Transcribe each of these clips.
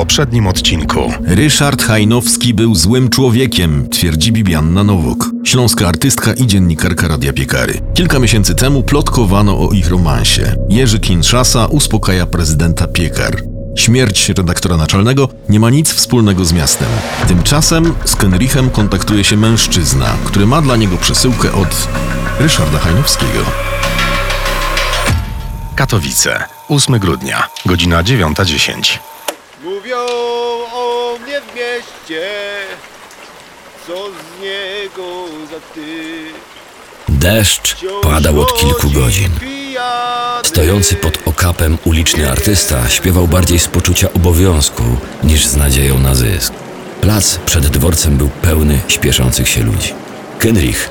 poprzednim odcinku. Ryszard Hajnowski był złym człowiekiem, twierdzi Bibianna Nowok, śląska artystka i dziennikarka Radia Piekary. Kilka miesięcy temu plotkowano o ich romansie. Jerzy Kinshasa uspokaja prezydenta Piekar. Śmierć redaktora naczelnego nie ma nic wspólnego z miastem. Tymczasem z Kenrichem kontaktuje się mężczyzna, który ma dla niego przesyłkę od Ryszarda Hajnowskiego. Katowice, 8 grudnia, godzina 9.10. Mówią o mnie w mieście, co z niego za ty. Deszcz padał od kilku godzin. Stojący pod okapem uliczny artysta śpiewał bardziej z poczucia obowiązku niż z nadzieją na zysk. Plac przed dworcem był pełny śpieszących się ludzi. Kenrich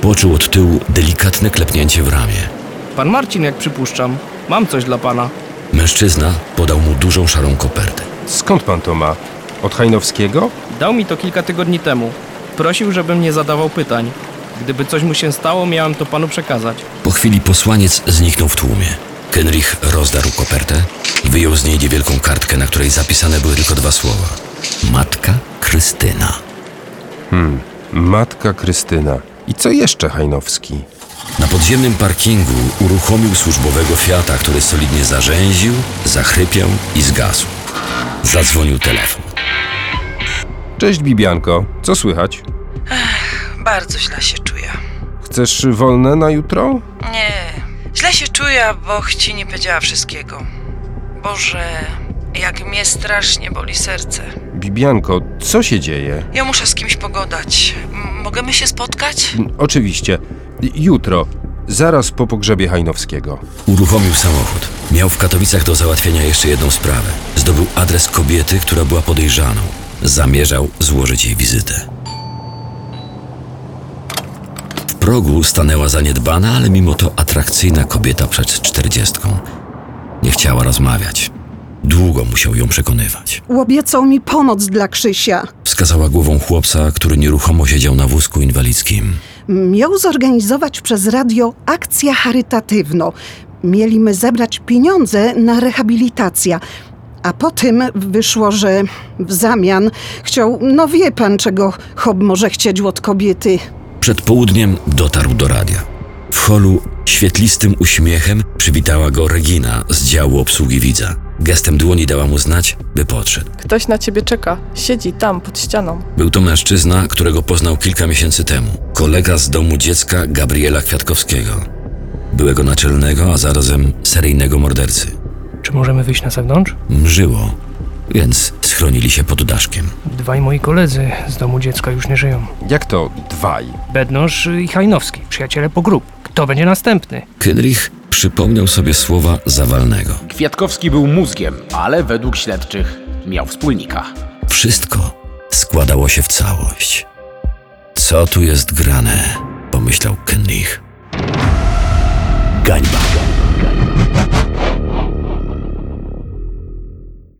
poczuł od tyłu delikatne klepnięcie w ramię. Pan Marcin, jak przypuszczam. Mam coś dla pana. Mężczyzna podał mu dużą szarą kopertę. Skąd pan to ma? Od Hajnowskiego? Dał mi to kilka tygodni temu. Prosił, żebym nie zadawał pytań. Gdyby coś mu się stało, miałem to panu przekazać. Po chwili posłaniec zniknął w tłumie. Kenrich rozdarł kopertę i wyjął z niej niewielką kartkę, na której zapisane były tylko dwa słowa. Matka Krystyna. Matka Krystyna. I co jeszcze Hajnowski? Na podziemnym parkingu uruchomił służbowego Fiata, który solidnie zarzęził, zachrypiał i zgasł. Zadzwonił telefon. Cześć Bibianko, co słychać? Bardzo źle się czuję. Chcesz wolne na jutro? Nie, źle się czuję, bo ci nie powiedziała wszystkiego. Boże, jak mnie strasznie boli serce. Bibianko, co się dzieje? Ja muszę z kimś pogadać. M- Możemy się spotkać? N- Oczywiście. Jutro, zaraz po pogrzebie Hajnowskiego. Uruchomił samochód. Miał w Katowicach do załatwienia jeszcze jedną sprawę. Zdobył adres kobiety, która była podejrzaną. Zamierzał złożyć jej wizytę. W progu stanęła zaniedbana, ale mimo to atrakcyjna kobieta przed czterdziestką. Nie chciała rozmawiać. Długo musiał ją przekonywać. Obiecał mi pomoc dla Krzysia. Wskazała głową chłopca, który nieruchomo siedział na wózku inwalidzkim. Miał zorganizować przez radio akcję charytatywną. Mieliśmy zebrać pieniądze na rehabilitację. A potem wyszło, że w zamian chciał, no wie pan, czego Hob może chcieć od kobiety. Przed południem dotarł do radia. W holu świetlistym uśmiechem przywitała go Regina z działu obsługi widza. Gestem dłoni dała mu znać, by podszedł. Ktoś na ciebie czeka. Siedzi tam, pod ścianą. Był to mężczyzna, którego poznał kilka miesięcy temu. Kolega z domu dziecka Gabriela Kwiatkowskiego. Byłego naczelnego, a zarazem seryjnego mordercy. Czy możemy wyjść na zewnątrz? Mrzyło, więc schronili się pod daszkiem. Dwaj moi koledzy z domu dziecka już nie żyją. Jak to dwaj? Bednosz i Hajnowski, przyjaciele po grup. Kto będzie następny? Kydrich przypomniał sobie słowa Zawalnego. Kwiatkowski był mózgiem, ale według śledczych miał wspólnika. Wszystko składało się w całość. Co tu jest grane? pomyślał Kenlich.